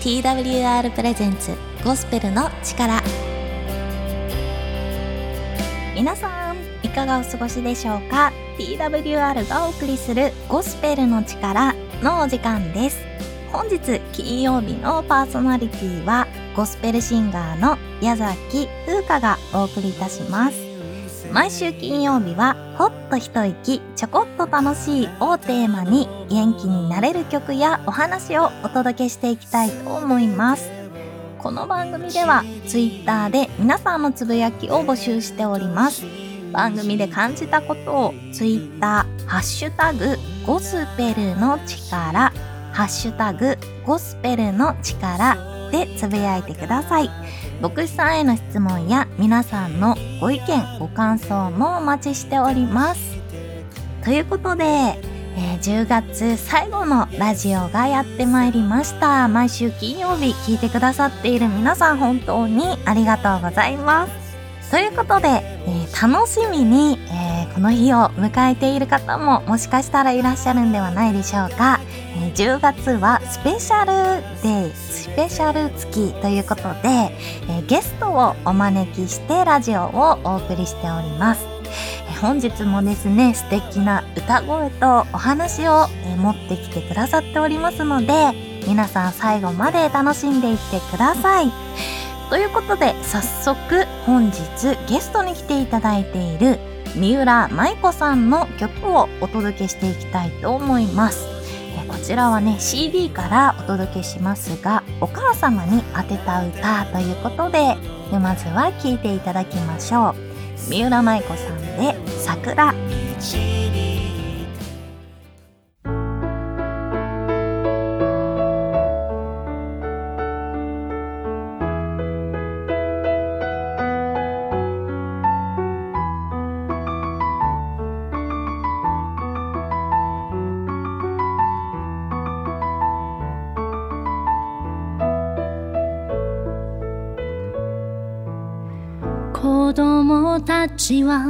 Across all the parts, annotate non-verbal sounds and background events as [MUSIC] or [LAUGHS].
TWR プレゼンツゴスペルの力。皆さんいかがお過ごしでしょうか？TWR がお送りするゴスペルの力のお時間です。本日金曜日のパーソナリティはゴスペルシンガーの矢崎風花がお送りいたします。毎週金曜日はほっと一息ちょこっと楽しいをテーマに元気になれる曲やお話をお届けしていきたいと思います。この番組では Twitter で皆さんのつぶやきを募集しております。番組で感じたことを Twitter ハッシュタグゴスペルの力ハッシュタグゴスペルの力でつぶやいてください。牧師さんへの質問や皆さんのご意見ご感想もお待ちしております。ということで、えー、10月最後のラジオがやってまいりました。毎週金曜日聞いてくださっている皆さん本当にありがとうございます。ということで、えー、楽しみに、えー、この日を迎えている方ももしかしたらいらっしゃるんではないでしょうか、10月はスペシャルデイスペシャル月ということで、えー、ゲストをお招きしてラジオをお送りしております、えー、本日もですね素敵な歌声とお話を、えー、持ってきてくださっておりますので皆さん最後まで楽しんでいってください。ということで早速本日ゲストに来ていただいている三浦舞子さんの曲をお届けしていきたいと思います。ちらはね CD からお届けしますがお母様に当てた歌ということででまずは聴いていただきましょう。三浦舞子さんで「桜」ちは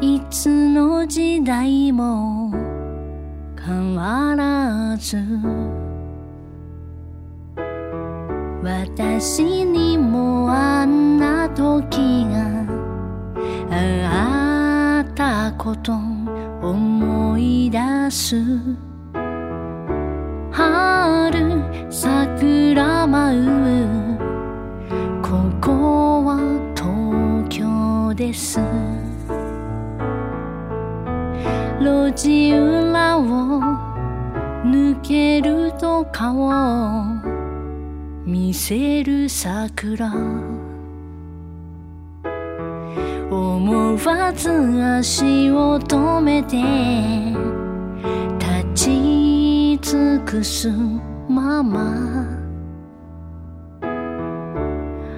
いつの時代も変わらず私にもあんな時があったこと思い出す。春顔を見せる桜。思わず足を止めて立ち尽くすまま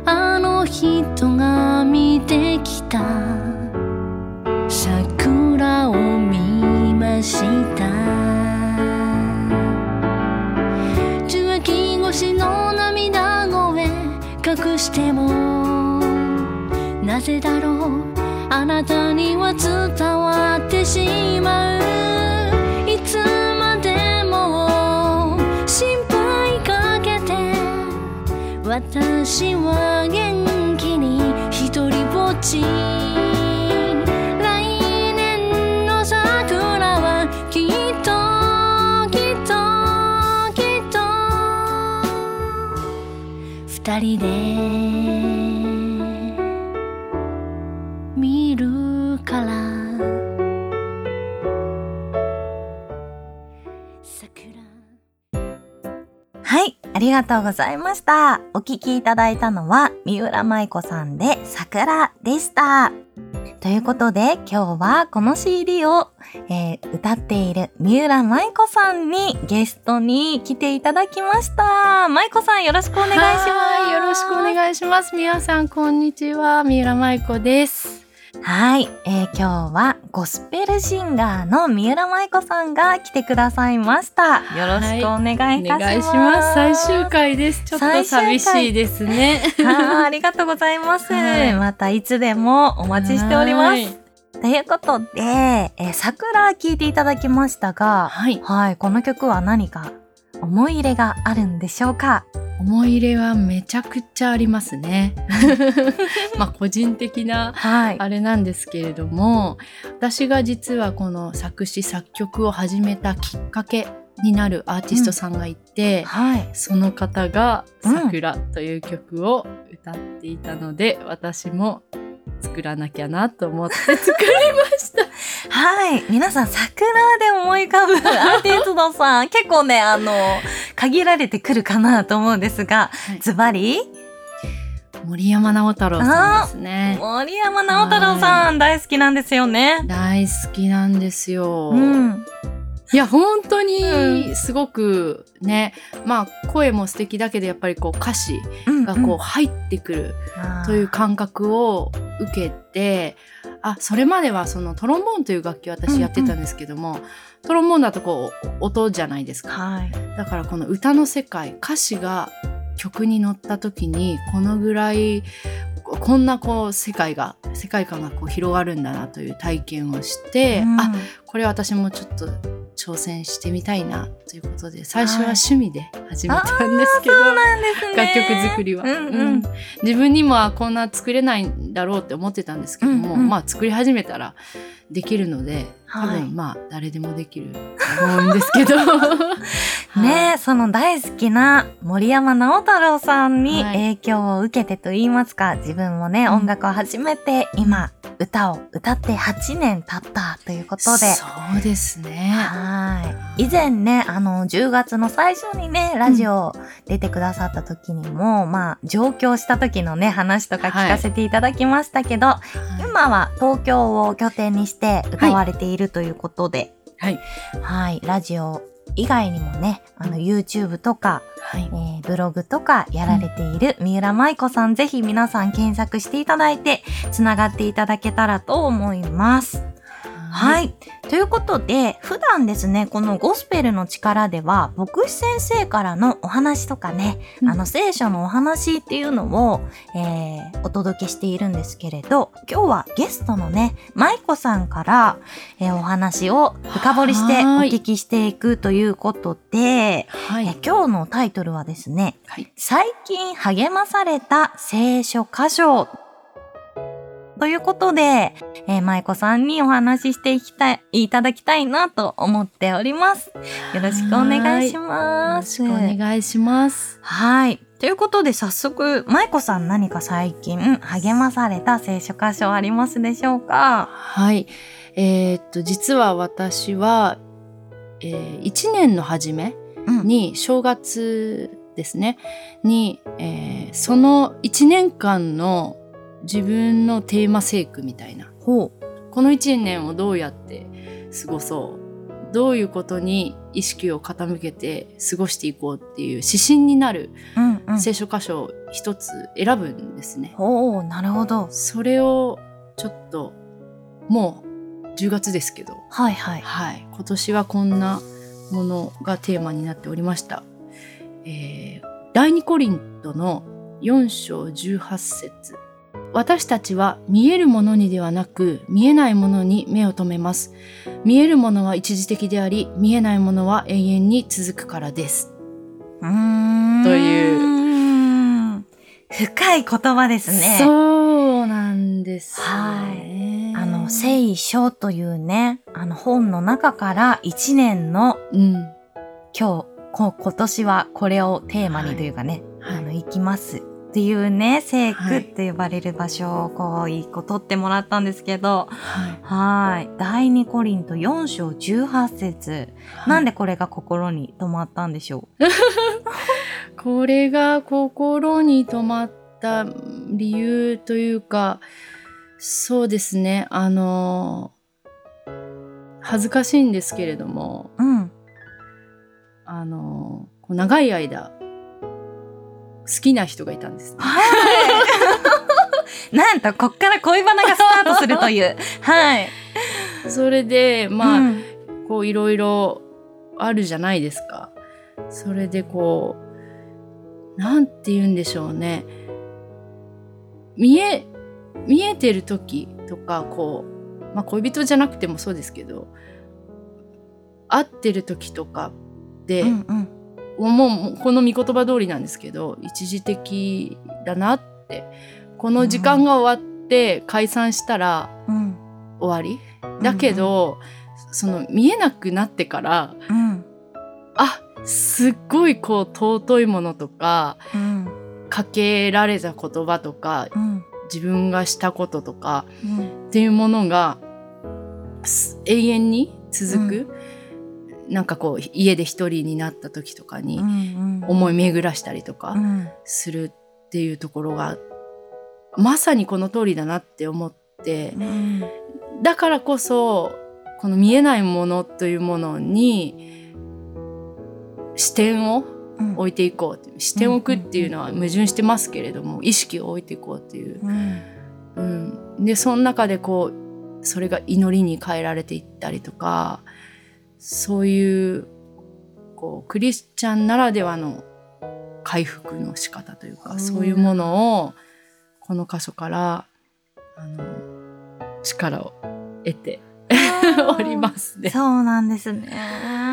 あの人が見てきた桜を見ました。話器越しの涙声隠しても。なぜだろう。あなたには伝わってしまう。いつまでも心配かけて。私は元気ち来年二人で見るからはい、ありがとうございました。お聞きいただいたのは、三浦舞子さんで桜でした。ということで、今日はこの CD を、えー、歌っている三浦舞子さんにゲストに来ていただきました。舞子さんよろしくお願いします。よろしくお願いします。皆さんこんにちは。三浦舞子です。はい、えー、今日はゴスペルシンガーの三浦舞子さんが来てくださいました。よろしくお願いいたします。はい、ます。最終回です。ちょっと寂しいですね。あありがとうございます、はい、またいつでもお待ちしております。ということで、えー、桜聴いていただきましたが、はい、はい、この曲は何か思い入れがあるんでしょうか？思い入れはめちゃくちゃありますね。[LAUGHS] まあ個人的なはい。あれなんですけれども私が実はこの作詞作曲を始めたきっかけになるアーティストさんがいて、はい。その方が「うん桜」という曲を歌っていたので、私も作らなきゃなと思って作りました。はい。皆さん、桜で思い浮かぶアーティストさん、結構ね、あの、限られてくるかなと思うんですが、ズバリ、森山直太朗さんですね。森山直太朗さん、大好きなんですよね。大好きなんですよ。うん。いや本当うにすごくね、まあ声も素敵だけどやっぱりこう歌詞うんがこう入ってくるという感覚を受けて、あそれまではそのトロンボーンという楽器を私やってたんですけども、トロンボーンだとこう音じゃないですか。はい。だからこの歌の世界歌詞が曲に乗った時にこのぐらいこんなこう世界が世界観がこう広がるんだなという体験をして、うんあこれ私もちょっと挑戦してみたいなということで最初は趣味で始めたんですけど、そうなんですね。楽曲作りは、うんうん。うん。自分にもあこんな作れないんだろうって思ってたんですけども、うんうん。まあ作り始めたらできるので多分、はいまあ誰でもできると思うんですけど。[LAUGHS] ねえ、その大好きな森山直太朗さんにはい。影響を受けてと言いますか、自分もね、うん。音楽を始めて、今、歌を歌って8年経ったということで、そうですね。はい。以前ね、あの、10月の最初にね、ラジオ出てくださった時にも、まあ、上京した時のね、話とか聞かせていただきましたけど、今は東京を拠点にして歌われているということで、はい。はい、ラジオ以外にもね、あの、YouTube とか、はい。えーブログとかやられている三浦舞子さん、ぜひ皆さん検索していただいて、つながっていただけたらと思います。はい。ということで、普段ですね、このゴスペルの力では、牧師先生からのお話とかね、うん。あの聖書のお話っていうのを、えーお届けしているんですけれど、今日はゲストのね、舞子さんから、えーお話を深掘りしておはい。聞きしていくということで、はい。えー今日のタイトルはですね、はい。最近励まされた聖書箇所ということで、えー、舞子さんにお話ししていきたい、いただきたいなと思っております。よろしくお願いします。よろしくお願いします。はい。ということで早速、舞子さん何か最近励まされた聖書箇所ありますでしょうか？はい。えーっと、実は私は、えー、1年の初めうん。に、正月ですね、に、えーその1年間の自分のテーマ聖句みたいな。ほこの1年をどうやって過ごそうどういうことに意識を傾けて過ごしていこうっていう指針になるう。うんうん。聖書箇所を一つ選ぶんですね。ほう、なるほど。それをちょっともう10月ですけど、はいはい。はい、今年はこんなものがテーマになっておりました。えー第2コリントの4章18節私たちは見えるものにではなく見えないものに目を留めます。見えるものは一時的であり、見えないものは永遠に続くからです。うーん。。という深い言葉ですね。そうなんですよはね。あの、聖書というね、あの本の中から一年のうん。今日、こ今年はこれをテーマにというかね、はいあの、行きますっていうね、聖句はい。って呼ばれる場所をこう、一個取ってもらったんですけど、はい。はい。第二コリント4章18節、なんでこれが心に留まったんでしょ [LAUGHS] これが心に留まった理由というか、そうですね、あの、恥ずかしいんですけれども、ううん。あの、長い間、好きな人がいたんですね。はい。[LAUGHS] なんと、こっから恋バナがスタートするという。[LAUGHS] はい。それで、まあ、うんこういろいろあるじゃないですか。それでこう、なんて言うんでしょうね。見え、見えてる時とか、こう、まあ恋人じゃなくてもそうですけど、会ってる時とかで、うんうん。もうこの御言葉通りなんですけど一時的だなって。この時間が終わって解散したらうん終わり、だけど、その見えなくなってからうん。あすっごいこう尊いものとかうんかけられた言葉とかうん。自分がしたこととかうん。っていうものがす永遠に続く、なんかこう家で一人になった時とかにうん思い巡らしたりとかうんするっていうところがまさにこの通りだなって思ってうん。だからこそこの見えないものというものに視点をうん。置いていこうう視点を置くっていうのは矛盾してますけれども意識を置いていこうっていう、うん。うん、でその中でこうそれが祈りに変えられていったりとかそういうこうクリスチャンならではの回復の仕方というか、うんそういうものをこの箇所からあの力を得ておりますね。そうなんですね。はい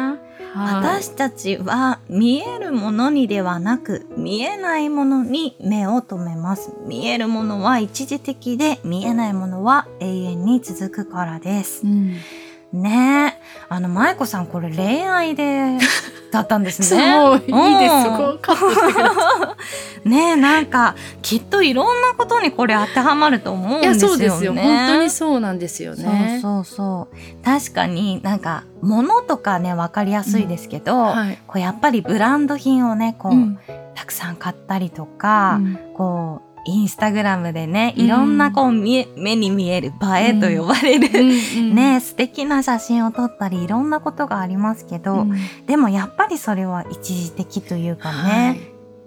私たちは見えるものにではなく見えないものに目を留めます。見えるものは一時的で見えないものは永遠に続くからですう。んねえ。あの、舞子さんこれ恋愛で、だったんです [LAUGHS] そうね。いいですうんそこをカットしてくださ [LAUGHS] ねえ、なんか、きっといろんなことにこれ当てはまると思うんですよね。そうですよ本当にそうなんですよね。そうそうそう。確かになんか、物とかね、わかりやすいですけど、はい。こうやっぱりブランド品をね、こう、うんたくさん買ったりとか、うんこう、インスタグラムでね、うん。いろんなこう、見え目に見える映えと呼ばれる、うん [LAUGHS] ね、素敵な写真を撮ったり、いろんなことがありますけど、うん。でもやっぱりそれは一時的というかはね、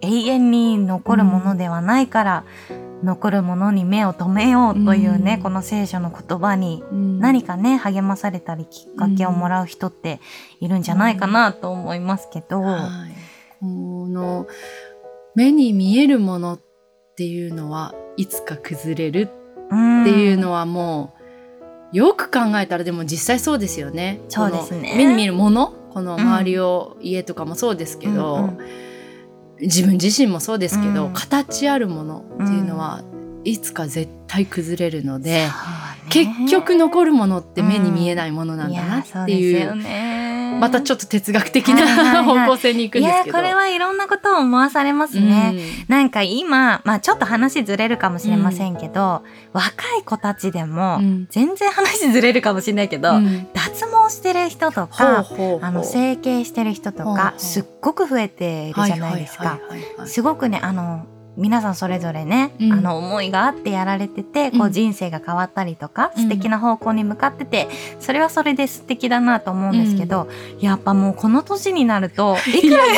い。永遠に残るものではないから、残るものに目を留めようというね、うん。この聖書の言葉にうん。何かね、励まされたりきっかけをもらう人っているんじゃないかなと思いますけど、はい、この目に見えるものっていうのはいつか崩れるうん。っていうのはもうよく考えたらでも実際そうですよね。そうですね。目に見えるものこの周りを、家とかもそうですけど、うんうん。自分自身もそうですけど、うん。形あるものっていうのは、いつか絶対崩れるので、ね。結局残るものって目に見えないものなんだなっていう,、うですよねまたちょっと哲学的なはい方向性に行くんいやですけど。これはいろんなことを思わされますね、なんか今、まあちょっと話ずれるかもしれませんけど、若い子たちでも、うん。全然話ずれるかもしれないけど、うん。脱毛してる人とか、あの整形してる人とかすっごく増えているじゃないですか。すごくねあの皆さんそれぞれね、うん。あの思いがあってやられてて、こううん人生が変わったりとか、うん。素敵な方向に向かっててそれはそれで素敵だなと思うんですけど、やっぱもうこの年になると [LAUGHS] いくらい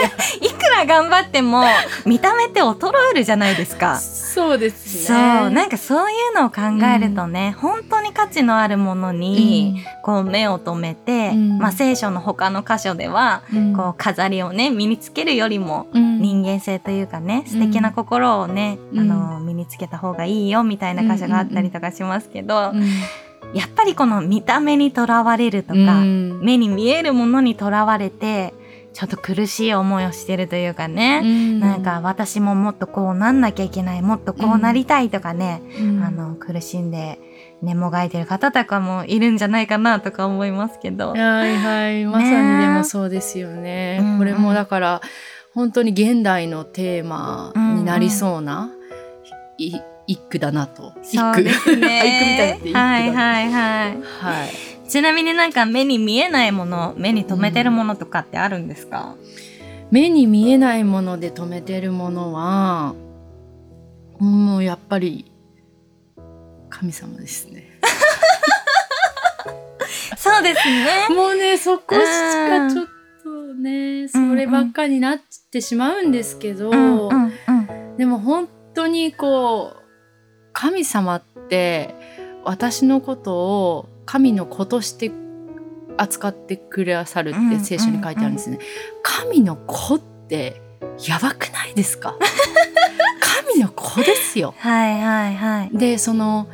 くら頑張っても見た目って衰えるじゃないですか。そうですそうね。なんかそういうのを考えるとね、本当に価値のあるものに、こう目を留めて、うん。まあ聖書の他の箇所では、うん。こう飾りをね身につけるよりもうん。人間性というかね素敵な心をね、うん。あの身につけた方がいいよみたいな箇所があったりとかしますけど、うんやっぱりこの見た目にとらわれるとか、うん。目に見えるものにとらわれてちょっと苦しい思いをしてるというかね、なんか私ももっとこうなんなきゃいけないもっとこうなりたいとかね、うん。あの苦しんで寝もがいてる方とかもいるんじゃないかなとか思いますけど。はいはい。まさにでもそうですよね。うんうん。これもだから本当に現代のテーマになりそうな、い一句だなと。そうですね。[LAUGHS] みたいになはいはいはい。はい。ちなみになんか目に見えないもの、目に留めてるものとかってあるんですか、目に見えないもので止めてるものはもうやっぱり神様ですね。[LAUGHS] そうですね。[LAUGHS] もうねそこしかちょっとねそればっかになってしまうんですけど。でも本当にこう神様って私のことを神の子として扱ってくださるって聖書に書いてあるんですね。神の子ってやばくないですか？[LAUGHS] 神の子ですよ。はいはいはい。でその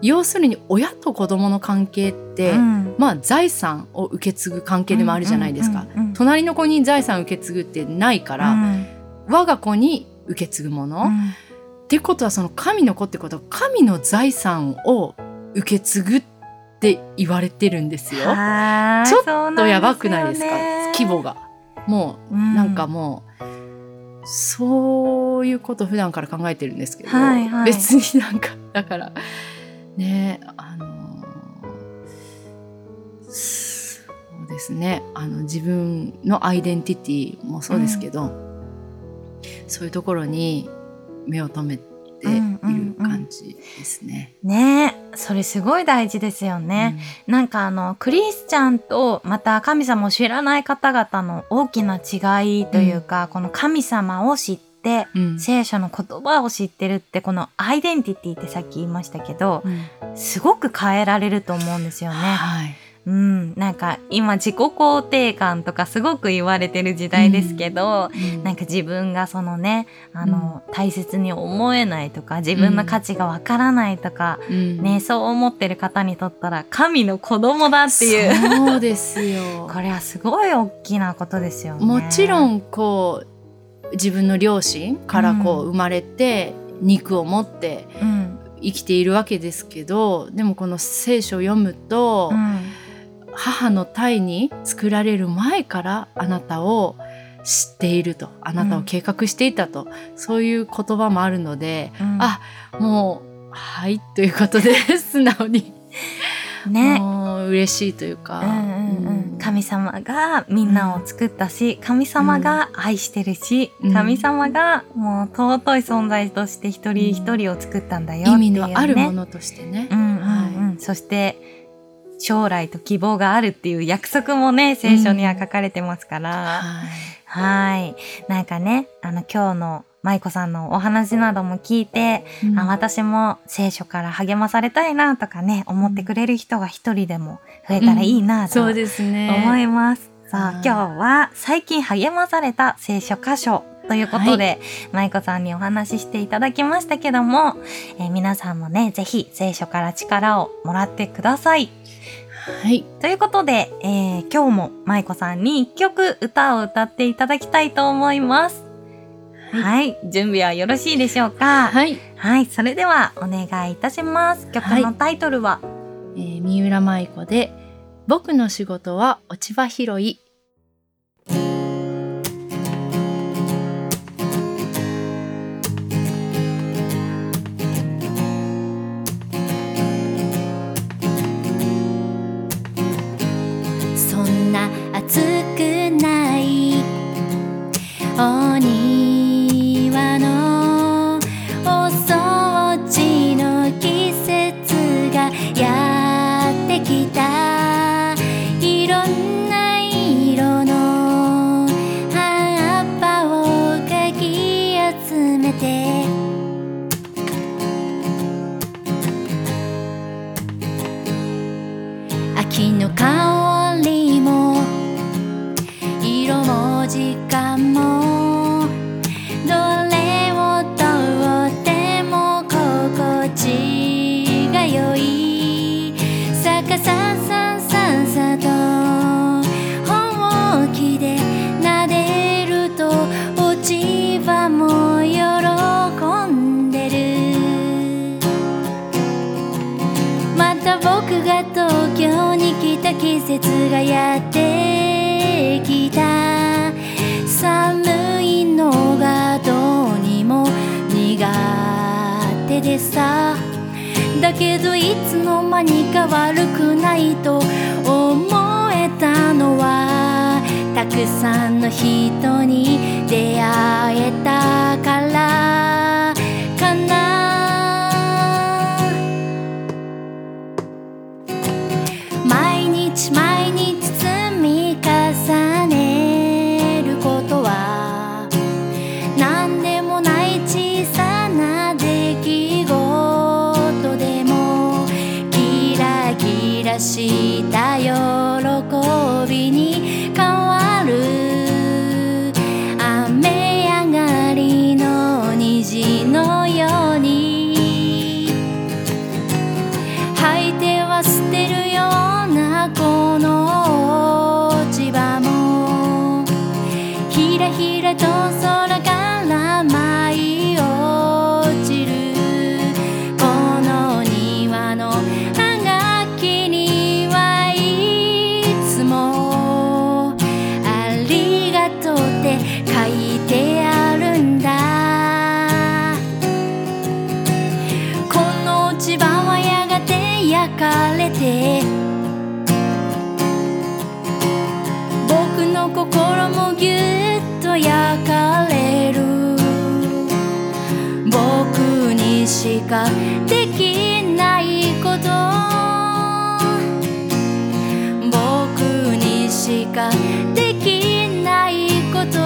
要するに親と子供の関係って、うん。まあ財産を受け継ぐ関係でもあるじゃないですか。うんうんうんうん。隣の子に財産受け継ぐってないから、うん。我が子に受け継ぐもの、っうん。てことはその神の子ってことは神の財産を受け継ぐって言われてるんですよ。ちょっとやばくないですか？ね。規模が。もううん。なんかもう、そういうこと普段から考えてるんですけど、はいはい。別になんかだからねあのそうですね。あの自分のアイデンティティもそうですけど、そういうところに目を留めている感じですね。ねえそれすごい大事ですよね、なんかあのクリスチャンとまた神様を知らない方々の大きな違いというか、この神様を知ってうんうん。聖書の言葉を知ってるってこのアイデンティティってさっき言いましたけどうん。すごく変えられると思うんですよね。はい。うん、なんか今自己肯定感とかすごく言われてる時代ですけど、なんか自分がそのねあの、大切に思えないとか自分の価値がわからないとか、うん。ねそう思ってる方にとったら神の子供だっていう。そうですよ。[LAUGHS] これはすごい大きなことですよね。もちろんこう自分の両親からこううん。生まれて肉を持ってうん、生きているわけですけどでもこの聖書を読むと、うん。母の胎に作られる前からあなたを知っているとあなたを計画していたと、そういう言葉もあるので、うん。あもうはいということで [LAUGHS] 素直に、ね。もう嬉しいというか、うんうんうんうん神様がみんなを作ったし神様が愛してるし、うん。神様がもう尊い存在として一人一人を作ったんだよっていう、ね、意味のあるものとしてね。うんうんうん。そして将来と希望があるっていう約束もね聖書には書かれてますから、はい。はい。なんかねあの今日の舞子さんのお話なども聞いて、うん。あ私も聖書から励まされたいなとかね思ってくれる人が一人でも増えたらいいなとそうですね。思います。さあはい今日は最近励まされた聖書箇所ということで、舞子さんにお話ししていただきましたけども、えー皆さんもねぜひ聖書から力をもらってください。はい。ということで、えー今日も舞子さんに一曲歌を歌っていただきたいと思います。はいはい、準備はよろしいでしょうか？はい。はい、それではお願いいたします。曲のタイトルは、えー三浦舞子で僕の仕事は落ち葉拾い。秋の香り節がやってきた。寒いのがどうにも苦手でさ。だけどいつの間にか悪くないと思えたのはたくさんの人に出会えた。焼かれる。僕にしかできないこと。僕にしかできないこと。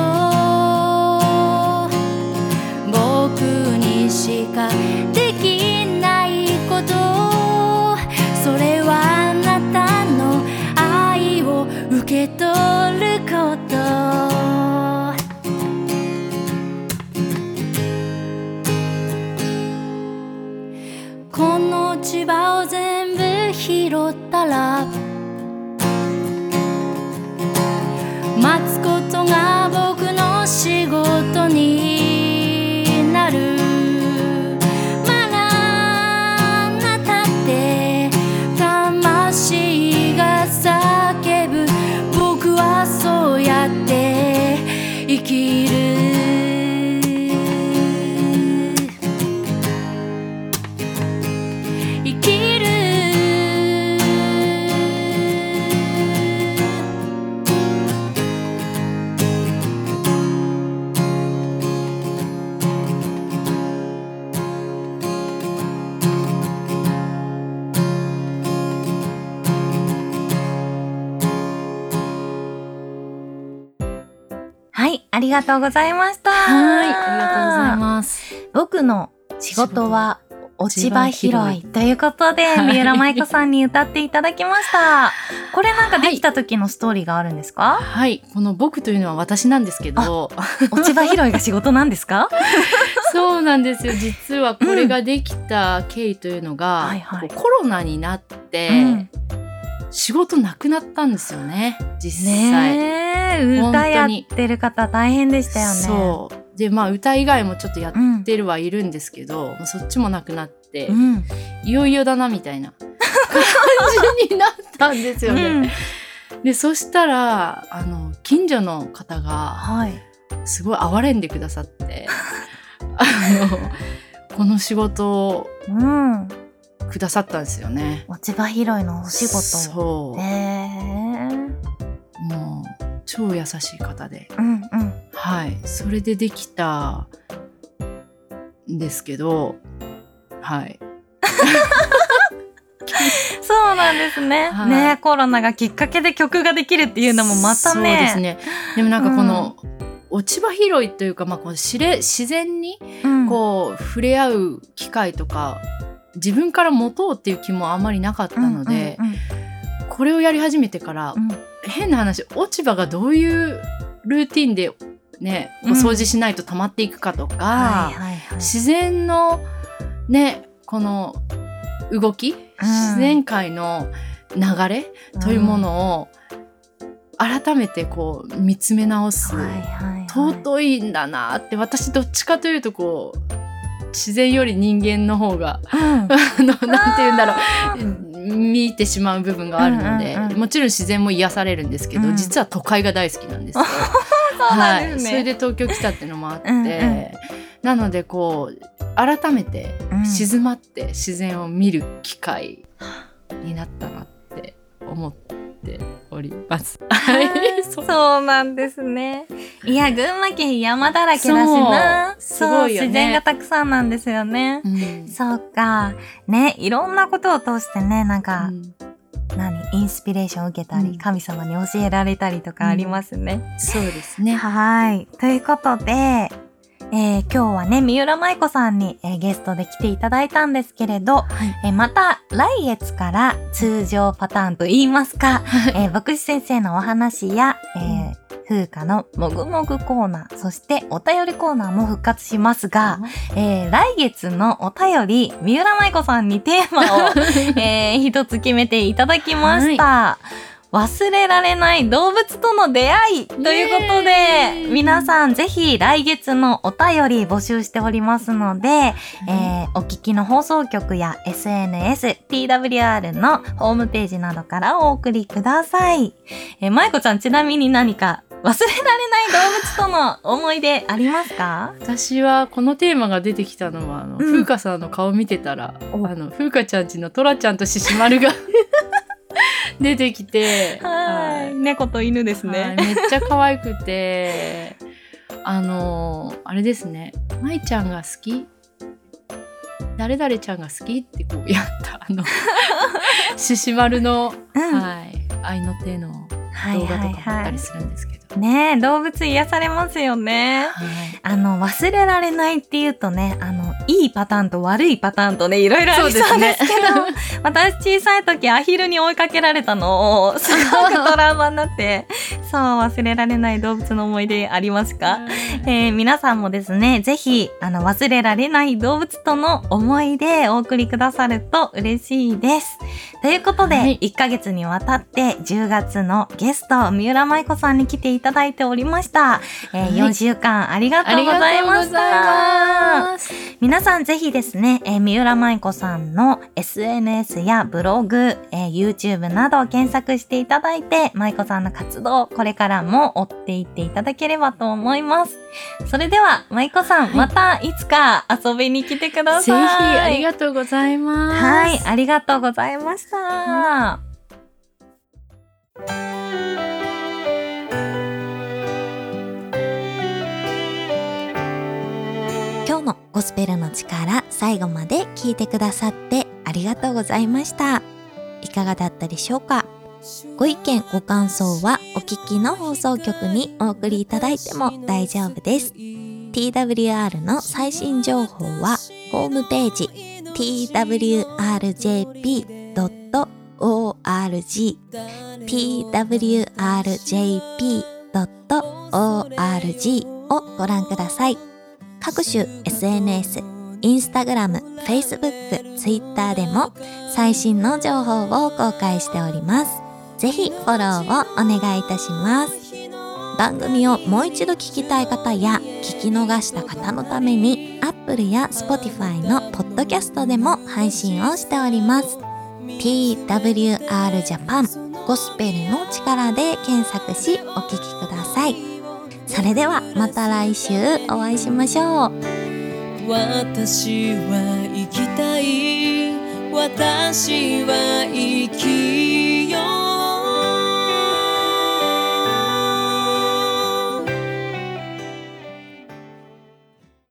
僕にしかできないことありがとうございました。はい、ありがとうございます。僕の仕事は落ち葉拾いいということで、はい三浦舞子さんに歌っていただきました。これなんかできた時のストーリーがあるんですか、はい、この僕というのは私なんですけど、落ち葉拾いが仕事なんですか？[LAUGHS] そうなんですよ。実はこれができた経緯というのが、はいはいこうコロナになって、うん仕事なくなったんですよね。実際。ねえ、歌やってる方大変でしたよね。そう。で、まあ歌以外もちょっとやっうん。てるはいるんですけど、もうそっちもなくなって、うん。いよいよだなみたいな感じになったんですよね。うんで、そしたら、あの、近所の方が、はい。すごい哀れんでくださって、あの、この仕事をうん。くださったんですよね。落ち葉拾いのお仕事を。そう。へえ。もう、超優しい方で。うんうん。はい。それでできたんですけど、はい。[LAUGHS] そうなんですね。はいねコロナがきっかけで曲ができるっていうのもまたね。そうですね。でもなんかこの、落ち葉拾いというか、まあ、こう知れ自然にうん。こう触れ合う機会とか自分から持とうっていう気もあまりなかったので、うんうんこれをやり始めてから、うん。変な話落ち葉がどういうルーティンでねこううん掃除しないと溜まっていくかとか、はいはいはい。自然のねこの動き、自然界の流れというものを改めてこう見つめ直す、はいはいはい、尊いんだなって私どっちかというとこう自然より人間の方がうん。[LAUGHS] あのなんて言うんだろう。見てしまう部分があるので、うんうんうん。もちろん自然も癒されるんですけど、うん。実は都会が大好きなんですよ。そね。はい、それで東京来たっていうのもあって、うんうん。なのでこう改めてうん。静まって自然を見る機会になったなって思っております。はい、そうなんですね。いや、群馬県山だらけだしな。そうすごいよねそう自然がたくさんなんですよね。うんそうか。ね、いろんなことを通してね、なんか、うん何、インスピレーションを受けたり、うん神様に教えられたりとかありますね。そうですね。はい。ということで、えー今日はね、三浦舞子さんに、えーゲストで来ていただいたんですけれど、はい。えーまた来月から通常パターンと言いますか、えー牧師先生のお話や、えー風花のもぐもぐコーナー、そしてお便りコーナーも復活しますが、えー来月のお便り、三浦舞子さんにテーマを、[LAUGHS] えー一つ決めていただきました。忘れられない動物との出会いということで皆さんぜひ来月のお便り募集しておりますので、えーお聞きの放送局や SNS、TWR のホームページなどからお送りください。えー、まいこちゃんちなみに何か忘れられない動物との思い出ありますか？私はこのテーマが出てきたのはあの、うん。風花さんの顔見てたらあおの風花ちゃんちのトラちゃんと獅子丸が出てきてはい。猫と犬ですはい。ね。めっちゃ可愛くてあのあれですね。舞ちゃんが好き？誰々ちゃんが好きってこうやったあの [LAUGHS] 獅子丸の、うん。はい。愛の手のはい動画とかもあったりするんですけど、い。ねえ、動物癒されますよね。はい。あの、忘れられないっていうとね、あの、いいパターンと悪いパターンとね、いろいろありそうですけど、[LAUGHS] 私小さい時アヒルに追いかけられたのを、すごくトラウマになって、[LAUGHS] そう、忘れられない動物の思い出ありますか？えー皆さんもですね、ぜひ、あの、忘れられない動物との思い出お送りくださると嬉しいです。ということで、はい。1ヶ月にわたって10月のゲスト、三浦舞子さんに来ていただいておりました。えーはい4週間ありがとうございました。皆さんぜひですね、えー三浦舞子さんの SNS やブログ、えー YouTube などを検索していただいて、舞子さんの活動、これからも追っていっていただければと思います。それでは、舞子さん、はいまたいつか遊びに来てくだぜひさい。ありがとうございます。はい、ありがとうございました。今日のゴスペルの力最後まで聞いてくださってありがとうございました。いかがだったでしょうか？ご意見ご感想はお聞きの放送局にお送りいただいても大丈夫です。TWR の最新情報はホームページ twrjp.org twrjp.org をご覧ください。各種 SNS、インスタグラム、Facebook、Twitter でも最新の情報を公開しております。ぜひフォローをお願いいたします。番組をもう一度聞きたい方や聞き逃した方のために Apple や Spotify のポッドキャストでも配信をしております。TWR Japan ゴスペルの力で検索しお聞きください。それではまた来週お会いしましょう。私は生きたい。私は生きよう。